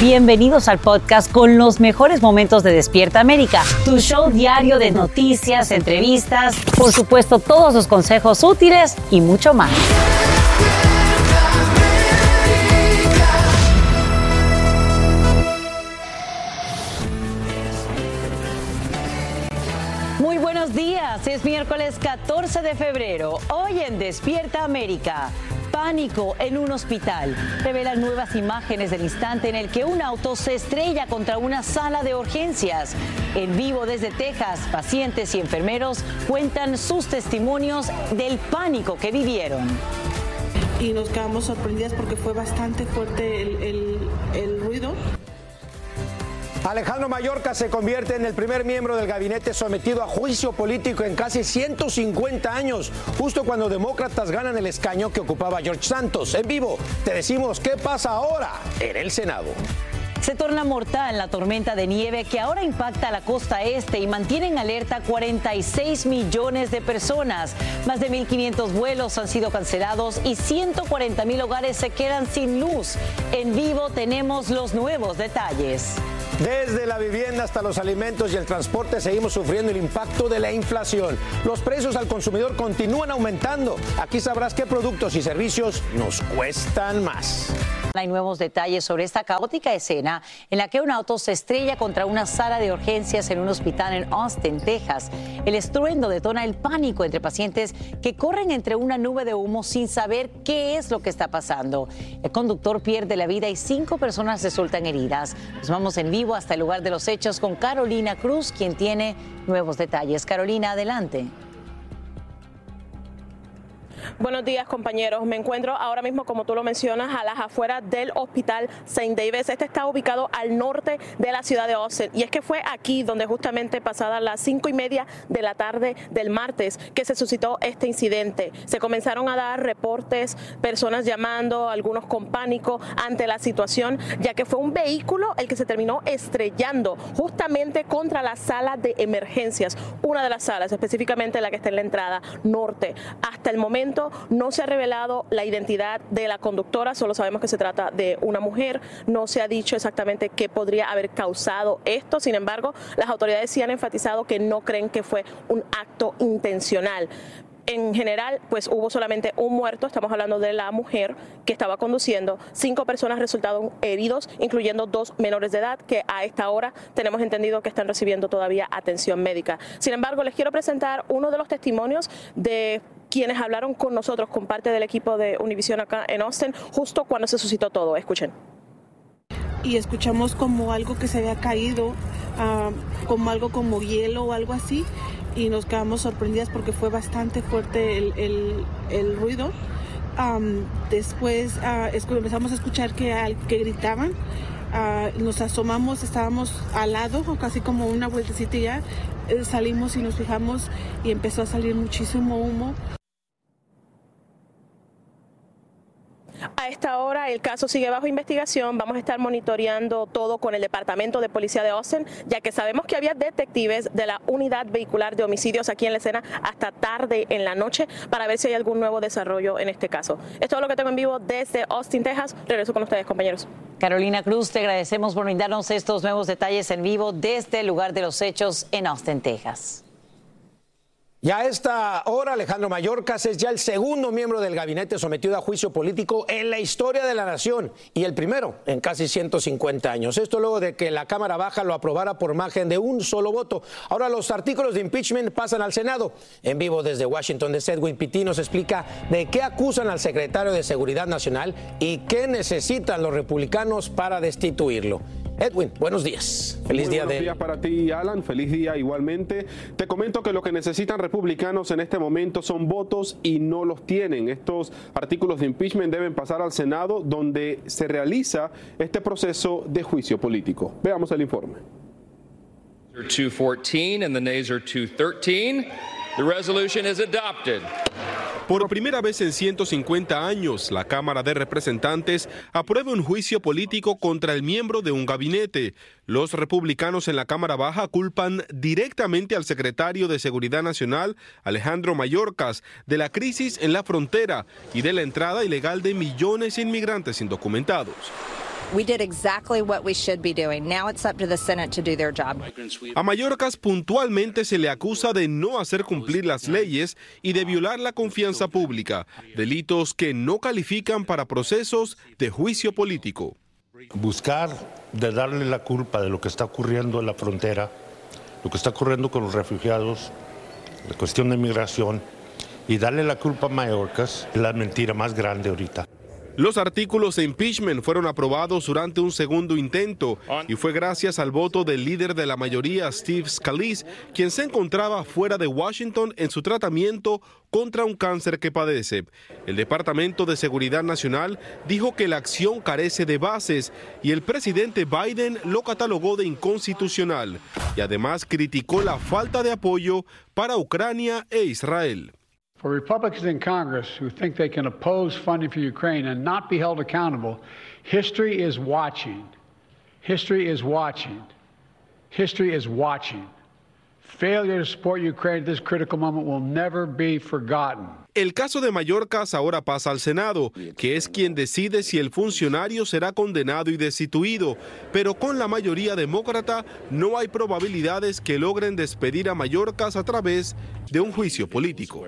Bienvenidos al podcast con los mejores momentos de Despierta América, tu show diario de noticias, entrevistas, por supuesto todos los consejos útiles y mucho más. 14 de febrero, hoy en Despierta América. Pánico en un hospital. Revelan nuevas imágenes del instante en el que un auto se estrella contra una sala de urgencias. En vivo desde Texas, pacientes y enfermeros cuentan sus testimonios del pánico que vivieron. Y nos quedamos sorprendidas porque fue bastante fuerte el, el ruido. Alejandro Mayorka se convierte en el primer miembro del gabinete sometido a juicio político en casi 150 años, justo cuando demócratas ganan el escaño que ocupaba George Santos. En vivo, te decimos qué pasa ahora en el Senado. Se torna mortal la tormenta de nieve que ahora impacta la costa este y mantiene en alerta 46 millones de personas. Más de 1.500 vuelos han sido cancelados y 140 mil hogares se quedan sin luz. En vivo tenemos los nuevos detalles. Desde la vivienda hasta los alimentos y el transporte seguimos sufriendo el impacto de la inflación. Los precios al consumidor continúan aumentando. Aquí sabrás qué productos y servicios nos cuestan más. Hay nuevos detalles sobre esta caótica escena en la que un auto se estrella contra una sala de urgencias en un hospital en Austin, Texas. El estruendo detona el pánico entre pacientes que corren entre una nube de humo sin saber qué es lo que está pasando. El conductor pierde la vida y cinco personas resultan heridas. Nos vamos en vivo hasta el lugar de los hechos con Carolina Cruz, quien tiene nuevos detalles. Carolina, adelante. Buenos días, compañeros. Me encuentro ahora mismo, como tú lo mencionas, a las afueras del Hospital St. Davis. Este está ubicado al norte de la ciudad de Austin. Y es que fue aquí donde justamente pasadas las cinco y media de la tarde del martes que se suscitó este incidente. Se comenzaron a dar reportes, personas llamando, algunos con pánico ante la situación, ya que fue un vehículo el que se terminó estrellando justamente contra la sala de emergencias, una de las salas, específicamente la que está en la entrada norte. Hasta el momento no se ha revelado la identidad de la conductora, solo sabemos que se trata de una mujer. No se ha dicho exactamente qué podría haber causado esto. Sin embargo, las autoridades sí han enfatizado que no creen que fue un acto intencional. En general, pues hubo solamente un muerto, estamos hablando de la mujer que estaba conduciendo. Cinco personas resultaron heridos, incluyendo dos menores de edad que a esta hora tenemos entendido que están recibiendo todavía atención médica. Sin embargo, les quiero presentar uno de los testimonios de quienes hablaron con nosotros, con parte del equipo de Univision acá en Austin, justo cuando se suscitó todo. Escuchen. Y escuchamos como algo que se había caído, uh, como algo como hielo o algo así. Y nos quedamos sorprendidas porque fue bastante fuerte el, el, el ruido. Um, después uh, empezamos a escuchar que, que gritaban. Uh, nos asomamos, estábamos al lado, casi como una vueltecita ya. Eh, salimos y nos fijamos y empezó a salir muchísimo humo. A esta hora el caso sigue bajo investigación. Vamos a estar monitoreando todo con el Departamento de Policía de Austin, ya que sabemos que había detectives de la Unidad Vehicular de Homicidios aquí en la escena hasta tarde en la noche para ver si hay algún nuevo desarrollo en este caso. Es todo lo que tengo en vivo desde Austin, Texas. Regreso con ustedes, compañeros. Carolina Cruz, te agradecemos por brindarnos estos nuevos detalles en vivo desde el lugar de los hechos en Austin, Texas. Y a esta hora, Alejandro Mayorkas es ya el segundo miembro del gabinete sometido a juicio político en la historia de la nación y el primero en casi 150 años. Esto luego de que la Cámara Baja lo aprobara por margen de un solo voto. Ahora los artículos de impeachment pasan al Senado. En vivo desde Washington, de Sedwin Pitti nos explica de qué acusan al secretario de Seguridad Nacional y qué necesitan los republicanos para destituirlo. Edwin, buenos días. Feliz día buenos días para ti, Alan. Feliz día igualmente. Te comento que lo que necesitan republicanos en este momento son votos y no los tienen. Estos artículos de impeachment deben pasar al Senado donde se realiza este proceso de juicio político. Veamos el informe. 214 and the nays are 213. The resolution is adopted. Por primera vez en 150 años, la Cámara de Representantes aprueba un juicio político contra el miembro de un gabinete. Los republicanos en la Cámara Baja culpan directamente al secretario de Seguridad Nacional, Alejandro Mayorkas, de la crisis en la frontera y de la entrada ilegal de millones de inmigrantes indocumentados. A Mayorkas puntualmente se le acusa de no hacer cumplir las leyes y de violar la confianza pública, delitos que no califican para procesos de juicio político. Buscar de darle la culpa de lo que está ocurriendo en la frontera, lo que está ocurriendo con los refugiados, la cuestión de migración, y darle la culpa a Mayorkas es la mentira más grande ahorita. Los artículos de impeachment fueron aprobados durante un segundo intento y fue gracias al voto del líder de la mayoría, Steve Scalise, quien se encontraba fuera de Washington en su tratamiento contra un cáncer que padece. El Departamento de Seguridad Nacional dijo que la acción carece de bases y el presidente Biden lo catalogó de inconstitucional y además criticó la falta de apoyo para Ucrania e Israel. For Republicans in Congress who think they can oppose funding for Ukraine and not be held accountable, history is watching. History is watching. History is watching. Failure to support Ukraine at this critical moment will never be forgotten. El caso de Mallorcas ahora pasa al Senado, que es quien decide si el funcionario será condenado y destituido, pero con la mayoría demócrata no hay probabilidades que logren despedir a Mallorcas a través de un juicio político.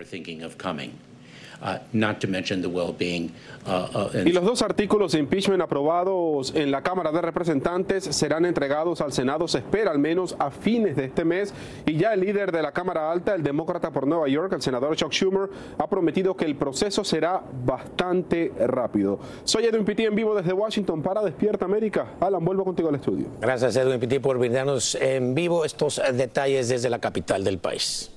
Y los dos artículos de impeachment aprobados en la Cámara de Representantes serán entregados al Senado, se espera al menos a fines de este mes. Y ya el líder de la Cámara Alta, el demócrata por Nueva York, el senador Chuck Schumer, ha prometido que el proceso será bastante rápido. Soy Edwin Pitti en vivo desde Washington para Despierta América. Alan, vuelvo contigo al estudio. Gracias Edwin Pitti por brindarnos en vivo estos detalles desde la capital del país.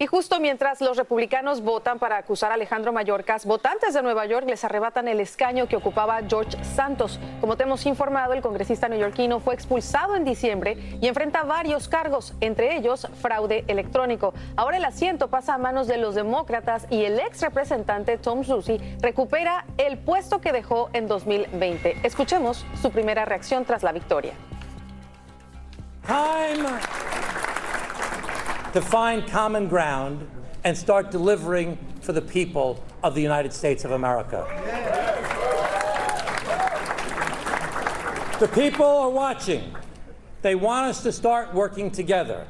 Y justo mientras los republicanos votan para acusar a Alejandro Mayorkas, votantes de Nueva York les arrebatan el escaño que ocupaba George Santos. Como te hemos informado, el congresista neoyorquino fue expulsado en diciembre y enfrenta varios cargos, entre ellos fraude electrónico. Ahora el asiento pasa a manos de los demócratas y el ex representante Tom Susi recupera el puesto que dejó en 2020. Escuchemos su primera reacción tras la victoria. To find common ground and start delivering for the people of the United States of America. The people are watching. They want us to start working together.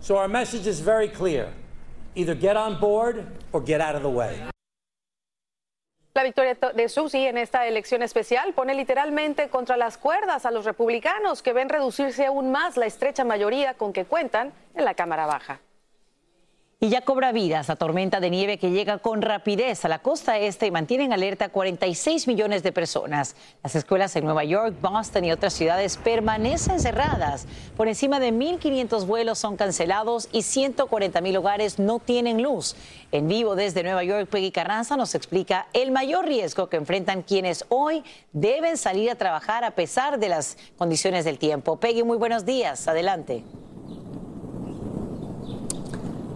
So our message is very clear. Either get on board or get out of the way. La victoria de Susi en esta elección especial pone literalmente contra las cuerdas a los republicanos que ven reducirse aún más la estrecha mayoría con que cuentan en la Cámara Baja. Y ya cobra vidas la tormenta de nieve que llega con rapidez a la costa este y mantiene en alerta 46 millones de personas. Las escuelas en Nueva York, Boston y otras ciudades permanecen cerradas. Por encima de 1.500 vuelos son cancelados y 140.000 hogares no tienen luz. En vivo desde Nueva York, Peggy Carranza nos explica el mayor riesgo que enfrentan quienes hoy deben salir a trabajar a pesar de las condiciones del tiempo. Peggy, muy buenos días. Adelante.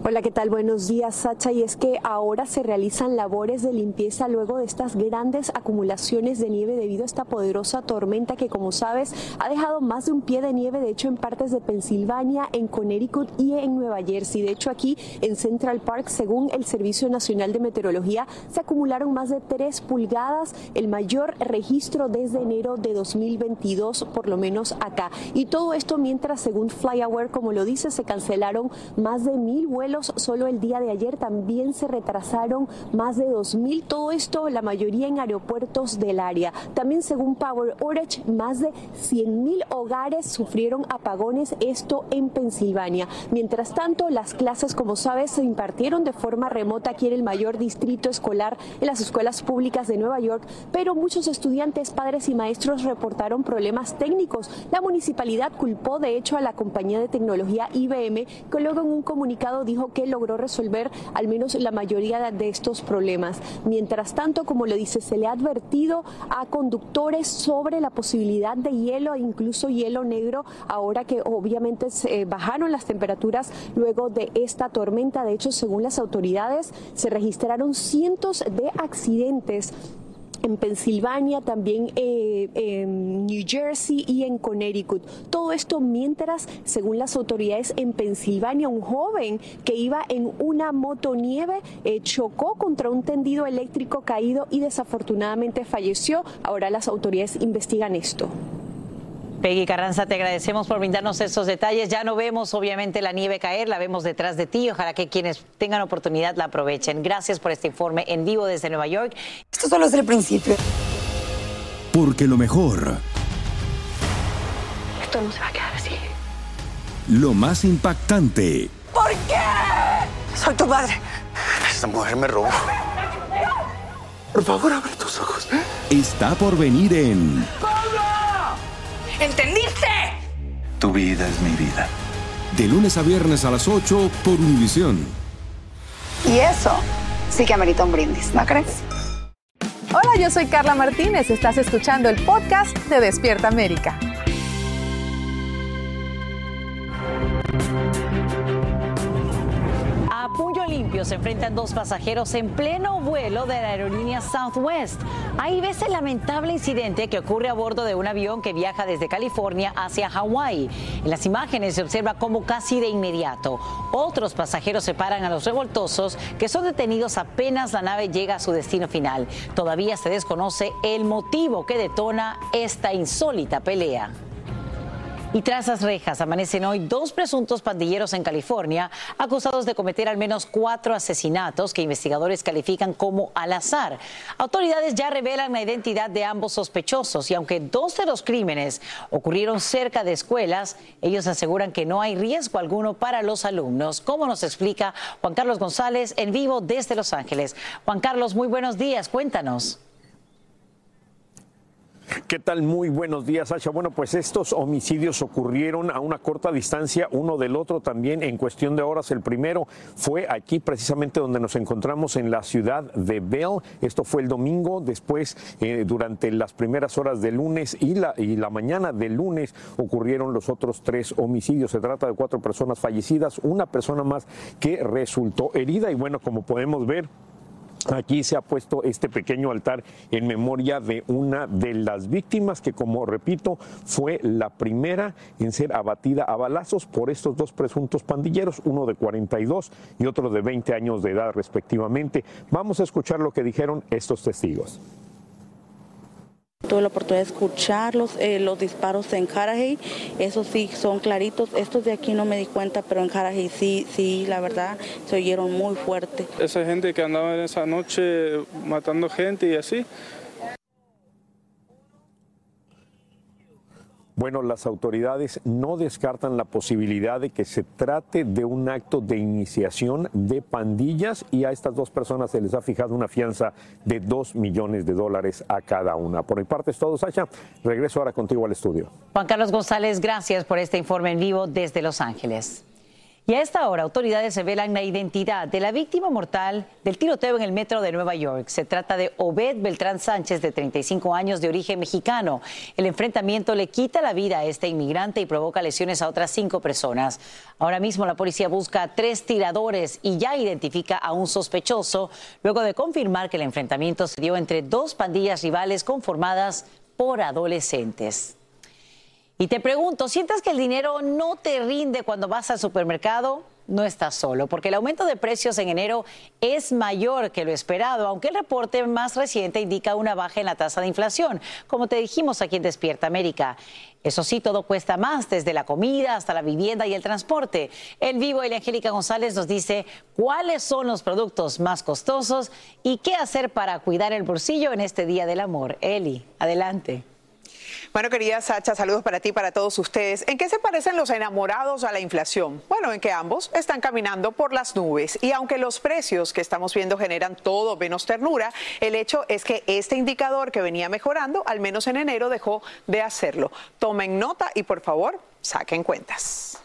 Hola, ¿qué tal? Buenos días, Sacha. Y es que ahora se realizan labores de limpieza luego de estas grandes acumulaciones de nieve debido a esta poderosa tormenta que, como sabes, ha dejado más de un pie de nieve, de hecho, en partes de Pensilvania, en Connecticut y en Nueva Jersey. De hecho, aquí en Central Park, según el Servicio Nacional de Meteorología, se acumularon más de 3 pulgadas, el mayor registro desde enero de 2022, por lo menos acá. Y todo esto mientras, según FlyAware, como lo dice, se cancelaron más de mil vuelos solo el día de ayer también se retrasaron más de 2.000, todo esto la mayoría en aeropuertos del área. También según Power Orange, más de 100.000 hogares sufrieron apagones, esto en Pensilvania. Mientras tanto, las clases, como sabes, se impartieron de forma remota aquí en el mayor distrito escolar en las escuelas públicas de Nueva York, pero muchos estudiantes, padres y maestros reportaron problemas técnicos. La municipalidad culpó de hecho a la compañía de tecnología IBM, que luego en un comunicado dijo que logró resolver al menos la mayoría de estos problemas. Mientras tanto, como lo dice, se le ha advertido a conductores sobre la posibilidad de hielo e incluso hielo negro ahora que obviamente se bajaron las temperaturas luego de esta tormenta. De hecho, según las autoridades, se registraron cientos de accidentes en Pensilvania, también eh, en New Jersey y en Connecticut. Todo esto mientras, según las autoridades en Pensilvania, un joven que iba en una motonieve eh, chocó contra un tendido eléctrico caído y desafortunadamente falleció. Ahora las autoridades investigan esto. Peggy Carranza, te agradecemos por brindarnos estos detalles. Ya no vemos, obviamente, la nieve caer, la vemos detrás de ti. Ojalá que quienes tengan oportunidad la aprovechen. Gracias por este informe en vivo desde Nueva York. Esto solo es el principio. Porque lo mejor. Esto no se va a quedar así. Lo más impactante. ¿Por qué? Soy tu madre. Esta mujer me robó. Por favor, abre tus ojos. Está por venir en. ¿Entendiste? Tu vida es mi vida. De lunes a viernes a las 8 por Univisión. Y eso sí que amerita un brindis, ¿no crees? Hola, yo soy Carla Martínez. Estás escuchando el podcast de Despierta América. Puño limpio se enfrentan dos pasajeros en pleno vuelo de la aerolínea Southwest. Ahí ves el lamentable incidente que ocurre a bordo de un avión que viaja desde California hacia Hawái. En las imágenes se observa cómo casi de inmediato otros pasajeros separan a los revoltosos que son detenidos apenas la nave llega a su destino final. Todavía se desconoce el motivo que detona esta insólita pelea. Y tras las rejas amanecen hoy dos presuntos pandilleros en California acusados de cometer al menos cuatro asesinatos que investigadores califican como al azar. Autoridades ya revelan la identidad de ambos sospechosos y aunque dos de los crímenes ocurrieron cerca de escuelas, ellos aseguran que no hay riesgo alguno para los alumnos, como nos explica Juan Carlos González en vivo desde Los Ángeles. Juan Carlos, muy buenos días, cuéntanos. ¿Qué tal? Muy buenos días, Sasha. Bueno, pues estos homicidios ocurrieron a una corta distancia uno del otro también en cuestión de horas. El primero fue aquí precisamente donde nos encontramos en la ciudad de Bell. Esto fue el domingo. Después, eh, durante las primeras horas del lunes y la, y la mañana del lunes ocurrieron los otros tres homicidios. Se trata de cuatro personas fallecidas, una persona más que resultó herida y bueno, como podemos ver, Aquí se ha puesto este pequeño altar en memoria de una de las víctimas que, como repito, fue la primera en ser abatida a balazos por estos dos presuntos pandilleros, uno de 42 y otro de 20 años de edad respectivamente. Vamos a escuchar lo que dijeron estos testigos. Tuve la oportunidad de escucharlos, eh, los disparos en Carajay, esos sí son claritos. Estos de aquí no me di cuenta, pero en Carajay sí, sí, la verdad, se oyeron muy fuerte. Esa gente que andaba en esa noche matando gente y así, Bueno, las autoridades no descartan la posibilidad de que se trate de un acto de iniciación de pandillas y a estas dos personas se les ha fijado una fianza de dos millones de dólares a cada una. Por mi parte es todo, Sasha. Regreso ahora contigo al estudio. Juan Carlos González, gracias por este informe en vivo desde Los Ángeles. Y a esta hora, autoridades revelan la identidad de la víctima mortal del tiroteo en el metro de Nueva York. Se trata de Obed Beltrán Sánchez, de 35 años, de origen mexicano. El enfrentamiento le quita la vida a este inmigrante y provoca lesiones a otras cinco personas. Ahora mismo la policía busca a tres tiradores y ya identifica a un sospechoso, luego de confirmar que el enfrentamiento se dio entre dos pandillas rivales conformadas por adolescentes. Y te pregunto, ¿sientes que el dinero no te rinde cuando vas al supermercado? no está solo, porque el aumento de precios en enero es mayor que lo esperado, aunque el reporte más reciente indica una baja en la tasa de inflación, como te dijimos aquí en Despierta América. Eso sí, todo cuesta más, desde la comida hasta la vivienda y el transporte. En vivo, el Angélica González nos dice cuáles son los productos más costosos y qué hacer para cuidar el bolsillo en este Día del Amor. Eli, adelante. Bueno, querida Sacha, saludos para ti y para todos ustedes. ¿En qué se parecen los enamorados a la inflación? Bueno, en que ambos están caminando por las nubes. Y aunque los precios que estamos viendo generan todo menos ternura, el hecho es que este indicador que venía mejorando, al menos en enero, dejó de hacerlo. Tomen nota y por favor, saquen cuentas.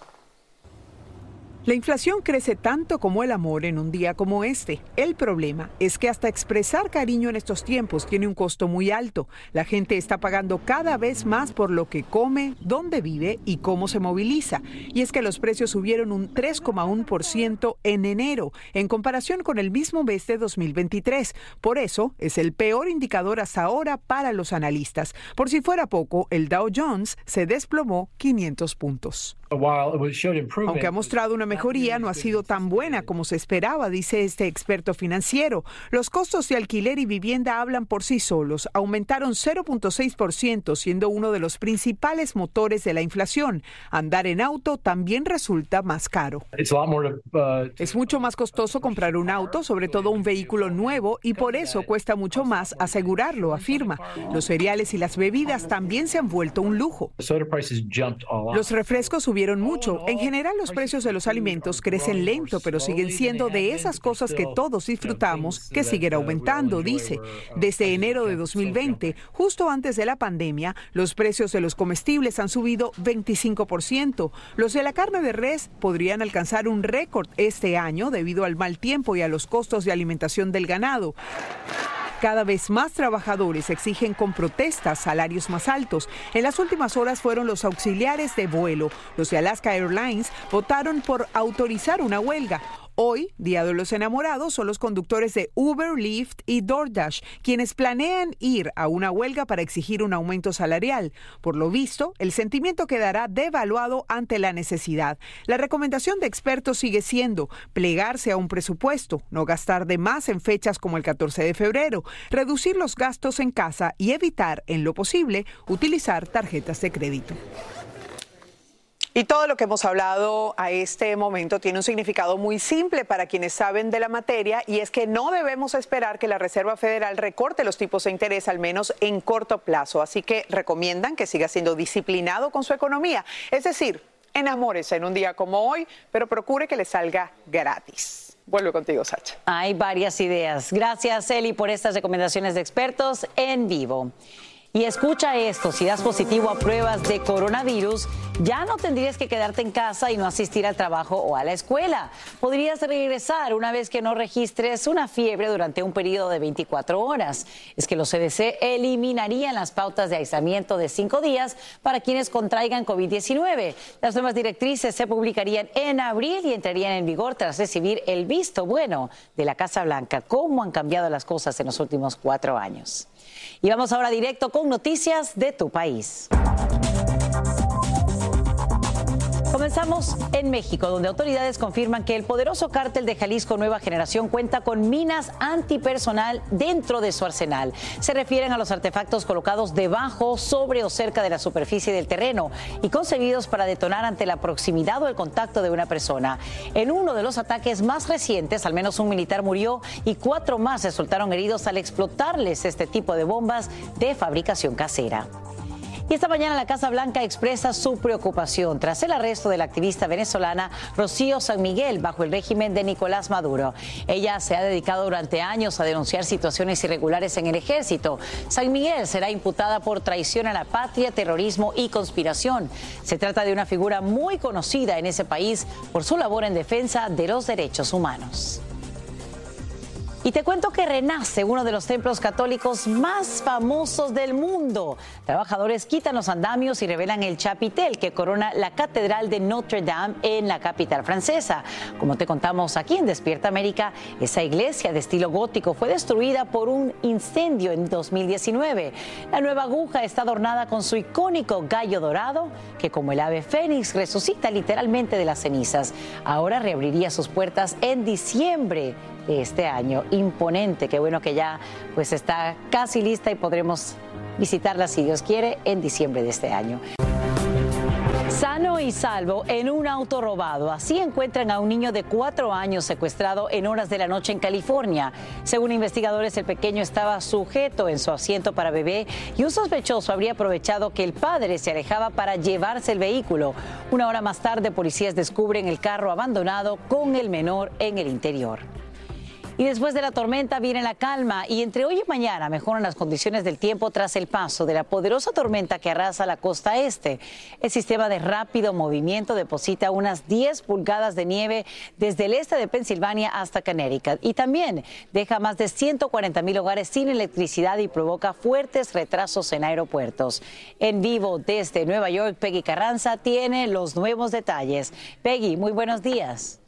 La inflación crece tanto como el amor en un día como este. El problema es que hasta expresar cariño en estos tiempos tiene un costo muy alto. La gente está pagando cada vez más por lo que come, dónde vive y cómo se moviliza. Y es que los precios subieron un 3,1% en enero en comparación con el mismo mes de 2023. Por eso es el peor indicador hasta ahora para los analistas. Por si fuera poco, el Dow Jones se desplomó 500 puntos. Aunque ha mostrado una mejoría, no ha sido tan buena como se esperaba, dice este experto financiero. Los costos de alquiler y vivienda hablan por sí solos. Aumentaron 0.6%, siendo uno de los principales motores de la inflación. Andar en auto también resulta más caro. Uh, es mucho más costoso comprar un auto, sobre todo un vehículo nuevo, y por eso cuesta mucho más asegurarlo, afirma. Los cereales y las bebidas también se han vuelto un lujo. Los refrescos subieron mucho. En general, los precios de los alimentos crecen lento, pero siguen siendo de esas cosas que todos disfrutamos que siguen aumentando, dice. Desde enero de 2020, justo antes de la pandemia, los precios de los comestibles han subido 25%. Los de la carne de res podrían alcanzar un récord este año debido al mal tiempo y a los costos de alimentación del ganado. Cada vez más trabajadores exigen con protestas salarios más altos. En las últimas horas fueron los auxiliares de vuelo. Los de Alaska Airlines votaron por autorizar una huelga. Hoy, Día de los Enamorados, son los conductores de Uber, Lyft y DoorDash quienes planean ir a una huelga para exigir un aumento salarial. Por lo visto, el sentimiento quedará devaluado ante la necesidad. La recomendación de expertos sigue siendo plegarse a un presupuesto, no gastar de más en fechas como el 14 de febrero, reducir los gastos en casa y evitar, en lo posible, utilizar tarjetas de crédito. Y todo lo que hemos hablado a este momento tiene un significado muy simple para quienes saben de la materia y es que no debemos esperar que la Reserva Federal recorte los tipos de interés al menos en corto plazo. Así que recomiendan que siga siendo disciplinado con su economía. Es decir, enamórese en un día como hoy, pero procure que le salga gratis. Vuelvo contigo, Sacha. Hay varias ideas. Gracias, Eli, por estas recomendaciones de expertos en vivo. Y escucha esto, si das positivo a pruebas de coronavirus, ya no tendrías que quedarte en casa y no asistir al trabajo o a la escuela. Podrías regresar una vez que no registres una fiebre durante un periodo de 24 horas. Es que los CDC eliminarían las pautas de aislamiento de cinco días para quienes contraigan COVID-19. Las nuevas directrices se publicarían en abril y entrarían en vigor tras recibir el visto bueno de la Casa Blanca. ¿Cómo han cambiado las cosas en los últimos cuatro años? Y vamos ahora directo con noticias de tu país. Comenzamos en México, donde autoridades confirman que el poderoso cártel de Jalisco Nueva Generación cuenta con minas antipersonal dentro de su arsenal. Se refieren a los artefactos colocados debajo, sobre o cerca de la superficie del terreno y concebidos para detonar ante la proximidad o el contacto de una persona. En uno de los ataques más recientes, al menos un militar murió y cuatro más resultaron heridos al explotarles este tipo de bombas de fabricación casera. Y esta mañana la Casa Blanca expresa su preocupación tras el arresto de la activista venezolana Rocío San Miguel bajo el régimen de Nicolás Maduro. Ella se ha dedicado durante años a denunciar situaciones irregulares en el ejército. San Miguel será imputada por traición a la patria, terrorismo y conspiración. Se trata de una figura muy conocida en ese país por su labor en defensa de los derechos humanos. Y te cuento que renace uno de los templos católicos más famosos del mundo. Trabajadores quitan los andamios y revelan el chapitel que corona la Catedral de Notre Dame en la capital francesa. Como te contamos aquí en Despierta América, esa iglesia de estilo gótico fue destruida por un incendio en 2019. La nueva aguja está adornada con su icónico gallo dorado, que como el ave fénix resucita literalmente de las cenizas. Ahora reabriría sus puertas en diciembre de este año. Imponente, qué bueno que ya pues está casi lista y podremos visitarla si Dios quiere en diciembre de este año. Sano y salvo en un auto robado. Así encuentran a un niño de cuatro años secuestrado en horas de la noche en California. Según investigadores, el pequeño estaba sujeto en su asiento para bebé y un sospechoso habría aprovechado que el padre se alejaba para llevarse el vehículo. Una hora más tarde, policías descubren el carro abandonado con el menor en el interior. Y después de la tormenta viene la calma y entre hoy y mañana mejoran las condiciones del tiempo tras el paso de la poderosa tormenta que arrasa la costa este. El sistema de rápido movimiento deposita unas 10 pulgadas de nieve desde el este de Pensilvania hasta Connecticut y también deja más de 140 mil hogares sin electricidad y provoca fuertes retrasos en aeropuertos. En vivo desde Nueva York, Peggy Carranza tiene los nuevos detalles. Peggy, muy buenos días.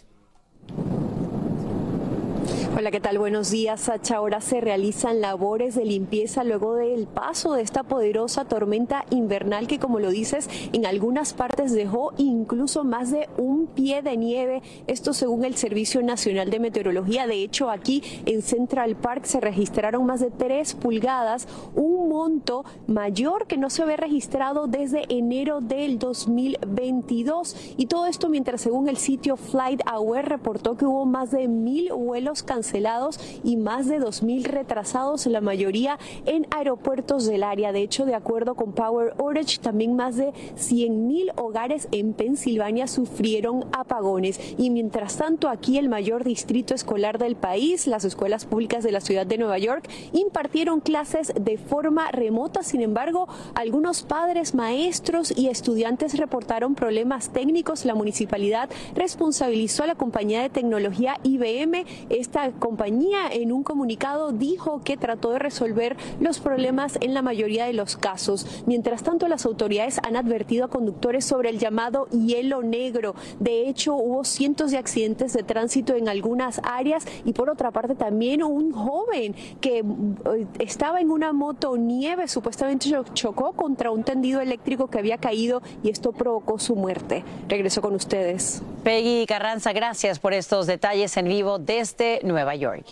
Hola, ¿qué tal? Buenos días, Sacha. Ahora se realizan labores de limpieza luego del paso de esta poderosa tormenta invernal que, como lo dices, en algunas partes dejó incluso más de un pie de nieve. Esto según el Servicio Nacional de Meteorología. De hecho, aquí en Central Park se registraron más de tres pulgadas, un monto mayor que no se ve registrado desde enero del 2022. Y todo esto mientras, según el sitio Flight reportó que hubo más de mil vuelos cancelados cancelados y más de 2.000 retrasados, la mayoría en aeropuertos del área. De hecho, de acuerdo con Power Orange, también más de 100.000 hogares en Pensilvania sufrieron apagones. Y mientras tanto, aquí el mayor distrito escolar del país, las escuelas públicas de la ciudad de Nueva York, impartieron clases de forma remota. Sin embargo, algunos padres, maestros y estudiantes reportaron problemas técnicos. La municipalidad responsabilizó a la compañía de tecnología IBM. Esta compañía en un comunicado dijo que trató de resolver los problemas en la mayoría de los casos. Mientras tanto, las autoridades han advertido a conductores sobre el llamado hielo negro. De hecho, hubo cientos de accidentes de tránsito en algunas áreas y por otra parte también un joven que eh, estaba en una moto nieve supuestamente chocó contra un tendido eléctrico que había caído y esto provocó su muerte. Regreso con ustedes. Peggy Carranza, gracias por estos detalles en vivo desde Nueva York.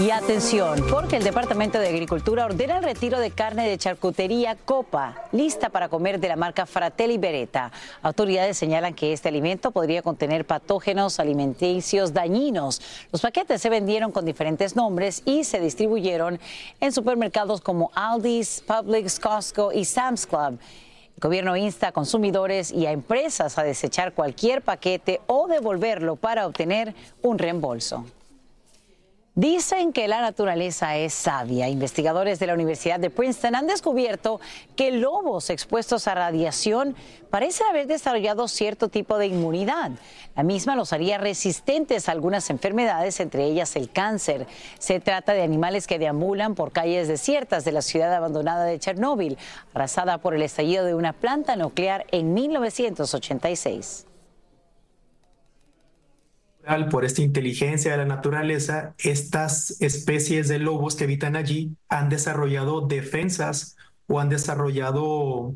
Y atención, porque el Departamento de Agricultura ordena el retiro de carne de charcutería Copa, lista para comer de la marca Fratelli Beretta. Autoridades señalan que este alimento podría contener patógenos alimenticios dañinos. Los paquetes se vendieron con diferentes nombres y se distribuyeron en supermercados como Aldi's, Publix, Costco y Sam's Club. El gobierno insta a consumidores y a empresas a desechar cualquier paquete o devolverlo para obtener un reembolso. Dicen que la naturaleza es sabia. Investigadores de la Universidad de Princeton han descubierto que lobos expuestos a radiación parecen haber desarrollado cierto tipo de inmunidad. La misma los haría resistentes a algunas enfermedades, entre ellas el cáncer. Se trata de animales que deambulan por calles desiertas de la ciudad abandonada de Chernóbil, arrasada por el estallido de una planta nuclear en 1986 por esta inteligencia de la naturaleza, estas especies de lobos que habitan allí han desarrollado defensas o han desarrollado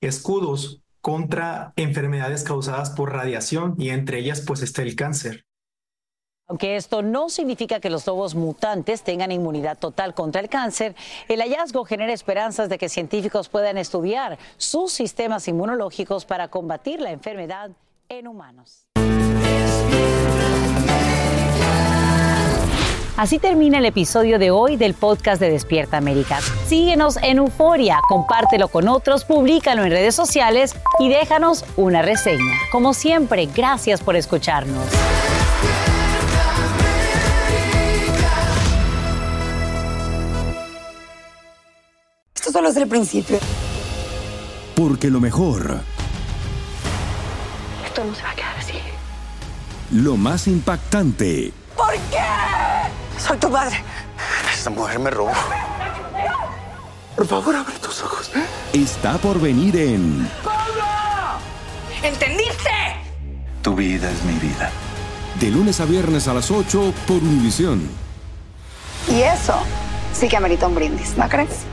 escudos contra enfermedades causadas por radiación y entre ellas pues está el cáncer. Aunque esto no significa que los lobos mutantes tengan inmunidad total contra el cáncer, el hallazgo genera esperanzas de que científicos puedan estudiar sus sistemas inmunológicos para combatir la enfermedad en humanos. Así termina el episodio de hoy del podcast de Despierta América. Síguenos en Euforia, compártelo con otros, públicalo en redes sociales y déjanos una reseña. Como siempre, gracias por escucharnos. Esto solo es el principio. Porque lo mejor. Esto no se va a quedar. Lo más impactante. ¿Por qué? soy tu madre. Esta mujer me robó. Por favor, abre tus ojos. Está por venir en ¿Entendiste? Tu vida es mi vida. De lunes a viernes a las 8 por Univisión. Y eso sí que amerita un brindis, ¿no crees?